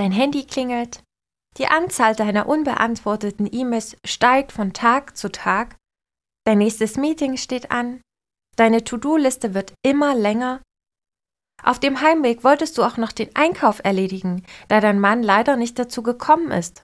Dein Handy klingelt. Die Anzahl deiner unbeantworteten E-Mails steigt von Tag zu Tag. Dein nächstes Meeting steht an. Deine To-Do-Liste wird immer länger. Auf dem Heimweg wolltest du auch noch den Einkauf erledigen, da dein Mann leider nicht dazu gekommen ist.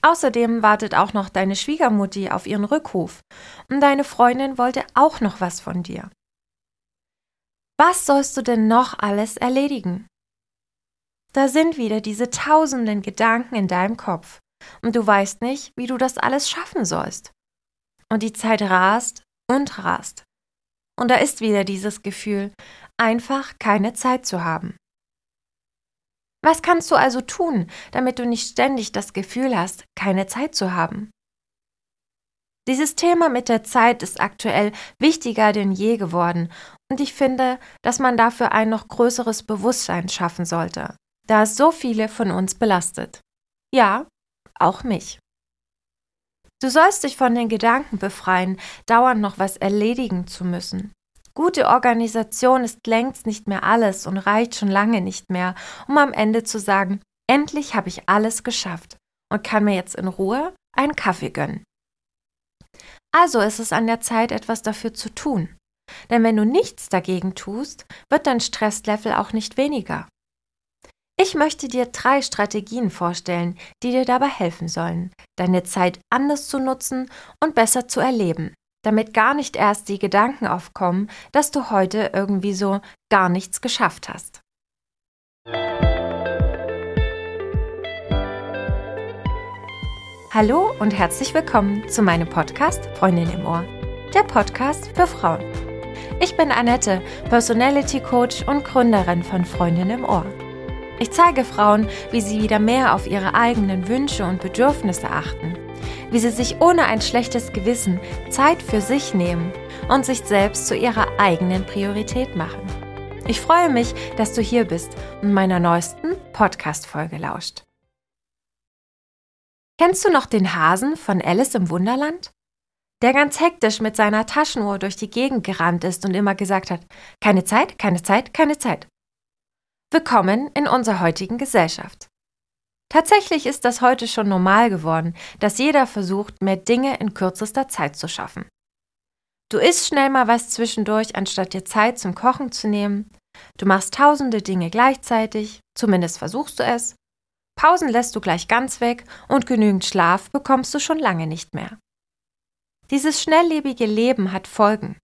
Außerdem wartet auch noch deine Schwiegermutti auf ihren Rückruf und deine Freundin wollte auch noch was von dir. Was sollst du denn noch alles erledigen? Da sind wieder diese tausenden Gedanken in deinem Kopf und du weißt nicht, wie du das alles schaffen sollst. Und die Zeit rast und rast. Und da ist wieder dieses Gefühl, einfach keine Zeit zu haben. Was kannst du also tun, damit du nicht ständig das Gefühl hast, keine Zeit zu haben? Dieses Thema mit der Zeit ist aktuell wichtiger denn je geworden und ich finde, dass man dafür ein noch größeres Bewusstsein schaffen sollte, da es so viele von uns belastet. Ja, auch mich. Du sollst dich von den Gedanken befreien, dauernd noch was erledigen zu müssen. Gute Organisation ist längst nicht mehr alles und reicht schon lange nicht mehr, um am Ende zu sagen, endlich habe ich alles geschafft und kann mir jetzt in Ruhe einen Kaffee gönnen. Also ist es an der Zeit, etwas dafür zu tun. Denn wenn du nichts dagegen tust, wird dein Stresslevel auch nicht weniger. Ich möchte dir drei Strategien vorstellen, die dir dabei helfen sollen, deine Zeit anders zu nutzen und besser zu erleben damit gar nicht erst die Gedanken aufkommen, dass du heute irgendwie so gar nichts geschafft hast. Hallo und herzlich willkommen zu meinem Podcast Freundin im Ohr, der Podcast für Frauen. Ich bin Annette, Personality Coach und Gründerin von Freundin im Ohr. Ich zeige Frauen, wie sie wieder mehr auf ihre eigenen Wünsche und Bedürfnisse achten wie sie sich ohne ein schlechtes Gewissen Zeit für sich nehmen und sich selbst zu ihrer eigenen Priorität machen. Ich freue mich, dass du hier bist und meiner neuesten Podcast-Folge lauscht. Kennst du noch den Hasen von Alice im Wunderland? Der ganz hektisch mit seiner Taschenuhr durch die Gegend gerannt ist und immer gesagt hat, keine Zeit, keine Zeit, keine Zeit. Willkommen in unserer heutigen Gesellschaft. Tatsächlich ist das heute schon normal geworden, dass jeder versucht, mehr Dinge in kürzester Zeit zu schaffen. Du isst schnell mal was zwischendurch, anstatt dir Zeit zum Kochen zu nehmen. Du machst tausende Dinge gleichzeitig, zumindest versuchst du es. Pausen lässt du gleich ganz weg und genügend Schlaf bekommst du schon lange nicht mehr. Dieses schnelllebige Leben hat Folgen.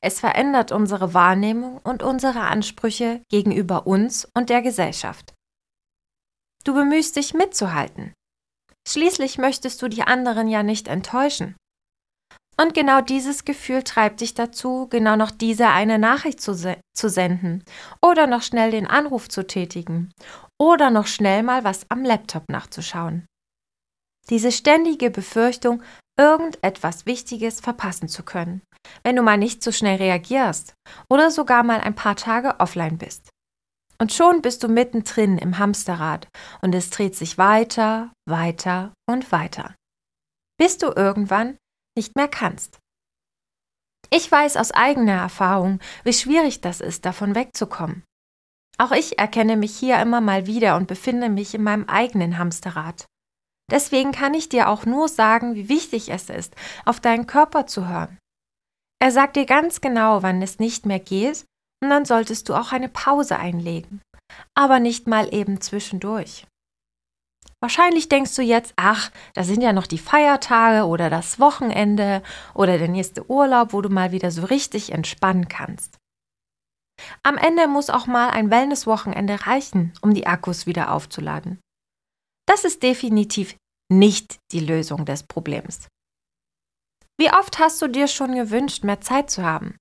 Es verändert unsere Wahrnehmung und unsere Ansprüche gegenüber uns und der Gesellschaft. Du bemühst dich mitzuhalten. Schließlich möchtest du die anderen ja nicht enttäuschen. Und genau dieses Gefühl treibt dich dazu, genau noch diese eine Nachricht zu, se zu senden oder noch schnell den Anruf zu tätigen oder noch schnell mal was am Laptop nachzuschauen. Diese ständige Befürchtung, irgendetwas Wichtiges verpassen zu können, wenn du mal nicht so schnell reagierst oder sogar mal ein paar Tage offline bist. Und schon bist du mittendrin im Hamsterrad und es dreht sich weiter, weiter und weiter, bis du irgendwann nicht mehr kannst. Ich weiß aus eigener Erfahrung, wie schwierig das ist, davon wegzukommen. Auch ich erkenne mich hier immer mal wieder und befinde mich in meinem eigenen Hamsterrad. Deswegen kann ich dir auch nur sagen, wie wichtig es ist, auf deinen Körper zu hören. Er sagt dir ganz genau, wann es nicht mehr geht und dann solltest du auch eine Pause einlegen, aber nicht mal eben zwischendurch. Wahrscheinlich denkst du jetzt, ach, da sind ja noch die Feiertage oder das Wochenende oder der nächste Urlaub, wo du mal wieder so richtig entspannen kannst. Am Ende muss auch mal ein Wellnesswochenende reichen, um die Akkus wieder aufzuladen. Das ist definitiv nicht die Lösung des Problems. Wie oft hast du dir schon gewünscht, mehr Zeit zu haben?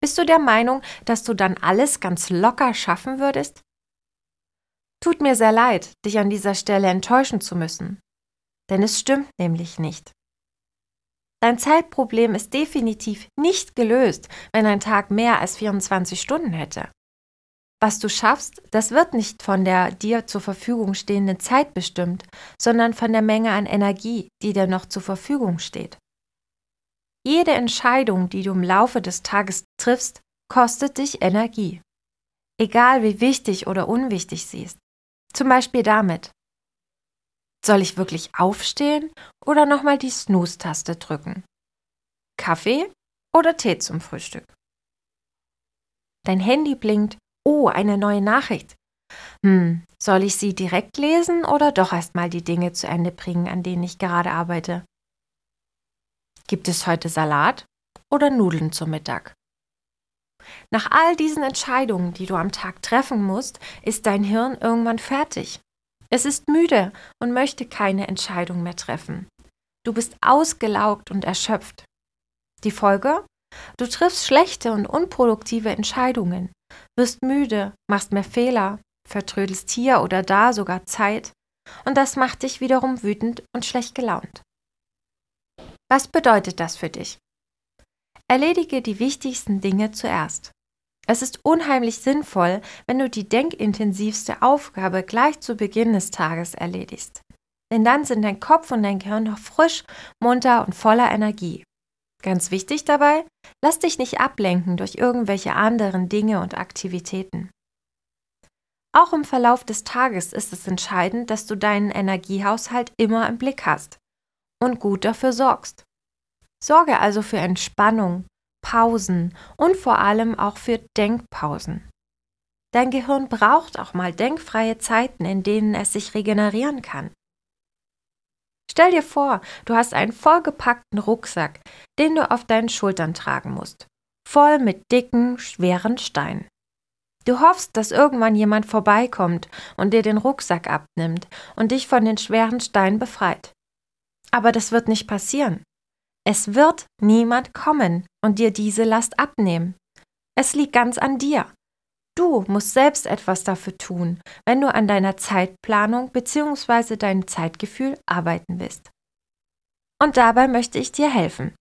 Bist du der Meinung, dass du dann alles ganz locker schaffen würdest? Tut mir sehr leid, dich an dieser Stelle enttäuschen zu müssen. Denn es stimmt nämlich nicht. Dein Zeitproblem ist definitiv nicht gelöst, wenn ein Tag mehr als 24 Stunden hätte. Was du schaffst, das wird nicht von der dir zur Verfügung stehenden Zeit bestimmt, sondern von der Menge an Energie, die dir noch zur Verfügung steht. Jede Entscheidung, die du im Laufe des Tages triffst, kostet dich Energie. Egal wie wichtig oder unwichtig sie ist. Zum Beispiel damit. Soll ich wirklich aufstehen oder nochmal die Snooze-Taste drücken? Kaffee oder Tee zum Frühstück? Dein Handy blinkt. Oh, eine neue Nachricht. Hm, soll ich sie direkt lesen oder doch erstmal die Dinge zu Ende bringen, an denen ich gerade arbeite? Gibt es heute Salat oder Nudeln zum Mittag? Nach all diesen Entscheidungen, die du am Tag treffen musst, ist dein Hirn irgendwann fertig. Es ist müde und möchte keine Entscheidung mehr treffen. Du bist ausgelaugt und erschöpft. Die Folge? Du triffst schlechte und unproduktive Entscheidungen, wirst müde, machst mehr Fehler, vertrödelst hier oder da sogar Zeit, und das macht dich wiederum wütend und schlecht gelaunt. Was bedeutet das für dich? Erledige die wichtigsten Dinge zuerst. Es ist unheimlich sinnvoll, wenn du die denkintensivste Aufgabe gleich zu Beginn des Tages erledigst. Denn dann sind dein Kopf und dein Gehirn noch frisch, munter und voller Energie. Ganz wichtig dabei, lass dich nicht ablenken durch irgendwelche anderen Dinge und Aktivitäten. Auch im Verlauf des Tages ist es entscheidend, dass du deinen Energiehaushalt immer im Blick hast und gut dafür sorgst. Sorge also für Entspannung, Pausen und vor allem auch für Denkpausen. Dein Gehirn braucht auch mal denkfreie Zeiten, in denen es sich regenerieren kann. Stell dir vor, du hast einen vollgepackten Rucksack, den du auf deinen Schultern tragen musst, voll mit dicken, schweren Steinen. Du hoffst, dass irgendwann jemand vorbeikommt und dir den Rucksack abnimmt und dich von den schweren Steinen befreit. Aber das wird nicht passieren. Es wird niemand kommen und dir diese Last abnehmen. Es liegt ganz an dir. Du musst selbst etwas dafür tun, wenn du an deiner Zeitplanung bzw. deinem Zeitgefühl arbeiten willst. Und dabei möchte ich dir helfen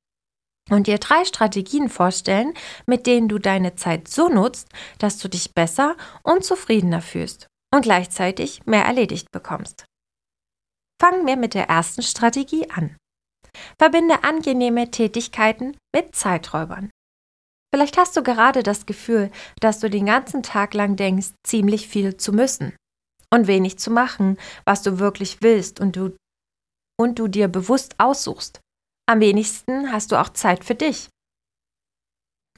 und dir drei Strategien vorstellen, mit denen du deine Zeit so nutzt, dass du dich besser und zufriedener fühlst und gleichzeitig mehr erledigt bekommst. Fangen wir mit der ersten Strategie an. Verbinde angenehme Tätigkeiten mit Zeiträubern. Vielleicht hast du gerade das Gefühl, dass du den ganzen Tag lang denkst, ziemlich viel zu müssen und wenig zu machen, was du wirklich willst und du, und du dir bewusst aussuchst. Am wenigsten hast du auch Zeit für dich.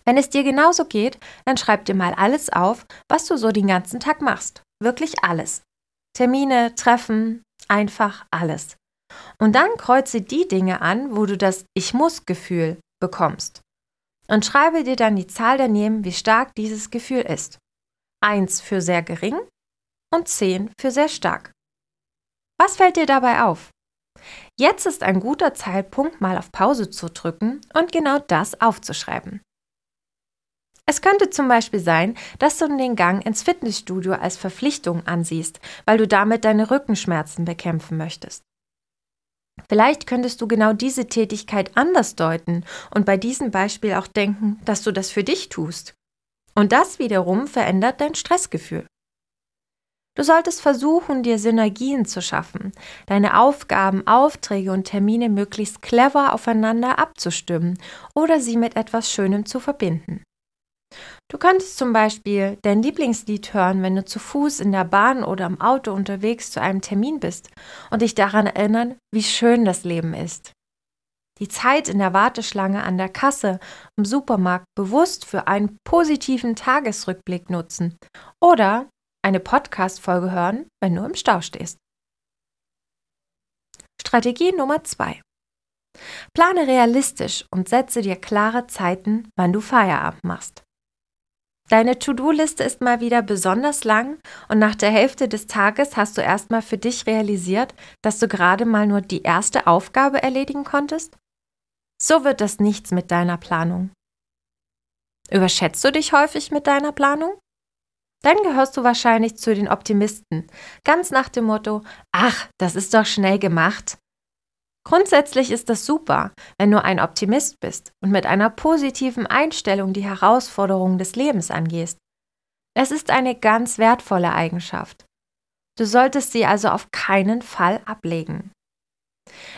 Wenn es dir genauso geht, dann schreib dir mal alles auf, was du so den ganzen Tag machst. Wirklich alles. Termine, Treffen, einfach alles. Und dann kreuze die Dinge an, wo du das Ich muss Gefühl bekommst. Und schreibe dir dann die Zahl daneben, wie stark dieses Gefühl ist. Eins für sehr gering und zehn für sehr stark. Was fällt dir dabei auf? Jetzt ist ein guter Zeitpunkt, mal auf Pause zu drücken und genau das aufzuschreiben. Es könnte zum Beispiel sein, dass du den Gang ins Fitnessstudio als Verpflichtung ansiehst, weil du damit deine Rückenschmerzen bekämpfen möchtest. Vielleicht könntest du genau diese Tätigkeit anders deuten und bei diesem Beispiel auch denken, dass du das für dich tust. Und das wiederum verändert dein Stressgefühl. Du solltest versuchen, dir Synergien zu schaffen, deine Aufgaben, Aufträge und Termine möglichst clever aufeinander abzustimmen oder sie mit etwas Schönem zu verbinden. Du könntest zum Beispiel dein Lieblingslied hören, wenn du zu Fuß in der Bahn oder im Auto unterwegs zu einem Termin bist und dich daran erinnern, wie schön das Leben ist. Die Zeit in der Warteschlange an der Kasse im Supermarkt bewusst für einen positiven Tagesrückblick nutzen oder eine Podcast-Folge hören, wenn du im Stau stehst. Strategie Nummer zwei: Plane realistisch und setze dir klare Zeiten, wann du Feierabend machst. Deine To-Do-Liste ist mal wieder besonders lang und nach der Hälfte des Tages hast du erstmal für dich realisiert, dass du gerade mal nur die erste Aufgabe erledigen konntest? So wird das nichts mit deiner Planung. Überschätzt du dich häufig mit deiner Planung? Dann gehörst du wahrscheinlich zu den Optimisten, ganz nach dem Motto, ach, das ist doch schnell gemacht, Grundsätzlich ist das super, wenn du ein Optimist bist und mit einer positiven Einstellung die Herausforderungen des Lebens angehst. Es ist eine ganz wertvolle Eigenschaft. Du solltest sie also auf keinen Fall ablegen.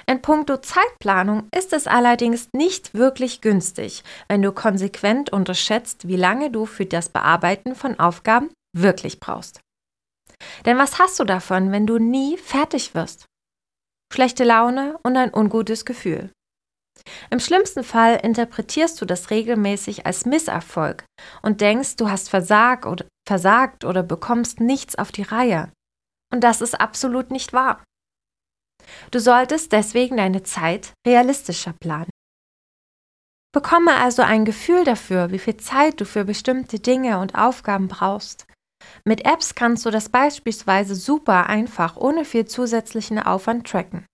In puncto Zeitplanung ist es allerdings nicht wirklich günstig, wenn du konsequent unterschätzt, wie lange du für das Bearbeiten von Aufgaben wirklich brauchst. Denn was hast du davon, wenn du nie fertig wirst? Schlechte Laune und ein ungutes Gefühl. Im schlimmsten Fall interpretierst du das regelmäßig als Misserfolg und denkst, du hast versagt oder, versagt oder bekommst nichts auf die Reihe. Und das ist absolut nicht wahr. Du solltest deswegen deine Zeit realistischer planen. Bekomme also ein Gefühl dafür, wie viel Zeit du für bestimmte Dinge und Aufgaben brauchst. Mit Apps kannst du das beispielsweise super einfach ohne viel zusätzlichen Aufwand tracken.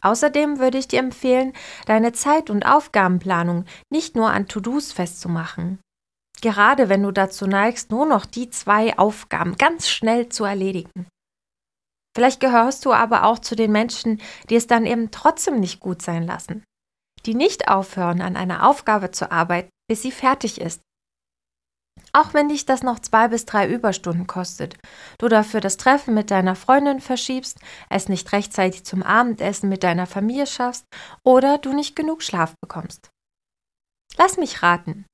Außerdem würde ich dir empfehlen, deine Zeit- und Aufgabenplanung nicht nur an To-Dos festzumachen. Gerade wenn du dazu neigst, nur noch die zwei Aufgaben ganz schnell zu erledigen. Vielleicht gehörst du aber auch zu den Menschen, die es dann eben trotzdem nicht gut sein lassen, die nicht aufhören, an einer Aufgabe zu arbeiten, bis sie fertig ist. Auch wenn dich das noch zwei bis drei Überstunden kostet, du dafür das Treffen mit deiner Freundin verschiebst, es nicht rechtzeitig zum Abendessen mit deiner Familie schaffst oder du nicht genug Schlaf bekommst. Lass mich raten.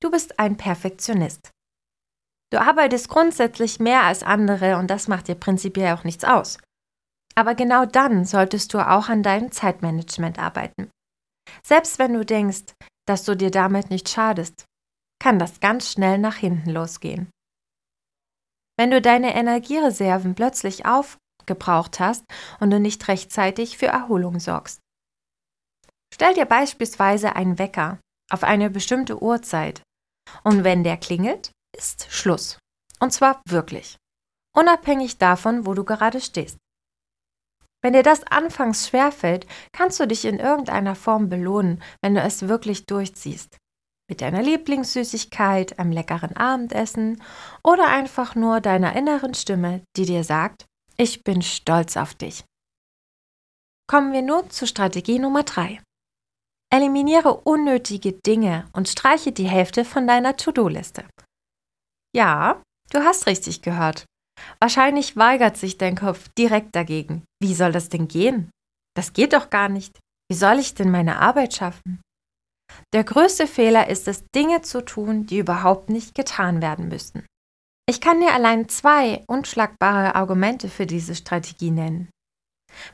Du bist ein Perfektionist. Du arbeitest grundsätzlich mehr als andere und das macht dir prinzipiell auch nichts aus. Aber genau dann solltest du auch an deinem Zeitmanagement arbeiten. Selbst wenn du denkst, dass du dir damit nicht schadest, kann das ganz schnell nach hinten losgehen. Wenn du deine Energiereserven plötzlich aufgebraucht hast und du nicht rechtzeitig für Erholung sorgst. Stell dir beispielsweise einen Wecker auf eine bestimmte Uhrzeit und wenn der klingelt, ist Schluss. Und zwar wirklich. Unabhängig davon, wo du gerade stehst. Wenn dir das anfangs schwerfällt, kannst du dich in irgendeiner Form belohnen, wenn du es wirklich durchziehst mit deiner Lieblingssüßigkeit, einem leckeren Abendessen oder einfach nur deiner inneren Stimme, die dir sagt, ich bin stolz auf dich. Kommen wir nun zu Strategie Nummer 3. Eliminiere unnötige Dinge und streiche die Hälfte von deiner To-Do-Liste. Ja, du hast richtig gehört. Wahrscheinlich weigert sich dein Kopf direkt dagegen. Wie soll das denn gehen? Das geht doch gar nicht. Wie soll ich denn meine Arbeit schaffen? Der größte Fehler ist es, Dinge zu tun, die überhaupt nicht getan werden müssten. Ich kann dir allein zwei unschlagbare Argumente für diese Strategie nennen.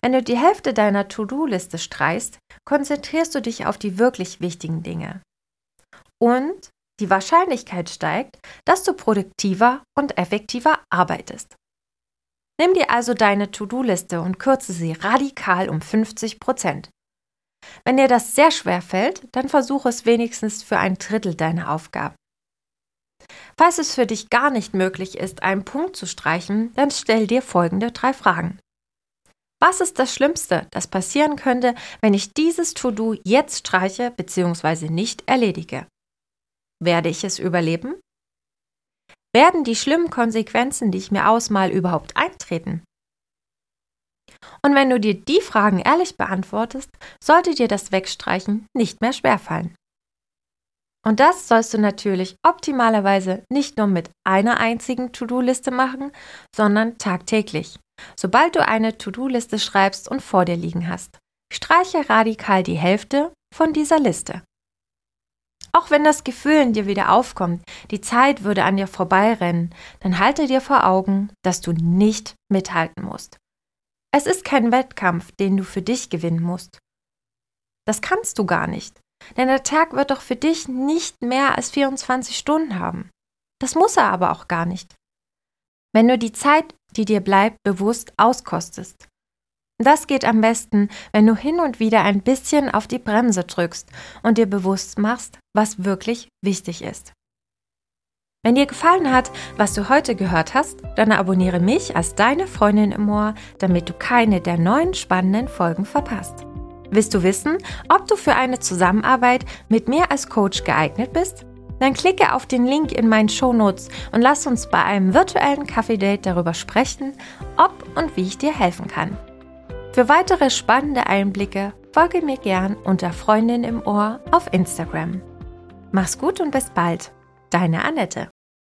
Wenn du die Hälfte deiner To-Do-Liste streichst, konzentrierst du dich auf die wirklich wichtigen Dinge. Und die Wahrscheinlichkeit steigt, dass du produktiver und effektiver arbeitest. Nimm dir also deine To-Do-Liste und kürze sie radikal um 50 Prozent. Wenn dir das sehr schwer fällt, dann versuche es wenigstens für ein Drittel deiner Aufgaben. Falls es für dich gar nicht möglich ist, einen Punkt zu streichen, dann stell dir folgende drei Fragen. Was ist das Schlimmste, das passieren könnte, wenn ich dieses To-Do jetzt streiche bzw. nicht erledige? Werde ich es überleben? Werden die schlimmen Konsequenzen, die ich mir ausmal, überhaupt eintreten? Und wenn du dir die Fragen ehrlich beantwortest, sollte dir das Wegstreichen nicht mehr schwerfallen. Und das sollst du natürlich optimalerweise nicht nur mit einer einzigen To-Do-Liste machen, sondern tagtäglich. Sobald du eine To-Do-Liste schreibst und vor dir liegen hast, streiche radikal die Hälfte von dieser Liste. Auch wenn das Gefühl in dir wieder aufkommt, die Zeit würde an dir vorbeirennen, dann halte dir vor Augen, dass du nicht mithalten musst. Es ist kein Wettkampf, den du für dich gewinnen musst. Das kannst du gar nicht, denn der Tag wird doch für dich nicht mehr als 24 Stunden haben. Das muss er aber auch gar nicht. Wenn du die Zeit, die dir bleibt, bewusst auskostest. Das geht am besten, wenn du hin und wieder ein bisschen auf die Bremse drückst und dir bewusst machst, was wirklich wichtig ist. Wenn dir gefallen hat, was du heute gehört hast, dann abonniere mich als deine Freundin im Ohr, damit du keine der neuen spannenden Folgen verpasst. Willst du wissen, ob du für eine Zusammenarbeit mit mir als Coach geeignet bist? Dann klicke auf den Link in meinen Shownotes und lass uns bei einem virtuellen Kaffee-Date darüber sprechen, ob und wie ich dir helfen kann. Für weitere spannende Einblicke folge mir gern unter Freundin im Ohr auf Instagram. Mach's gut und bis bald. Deine Annette.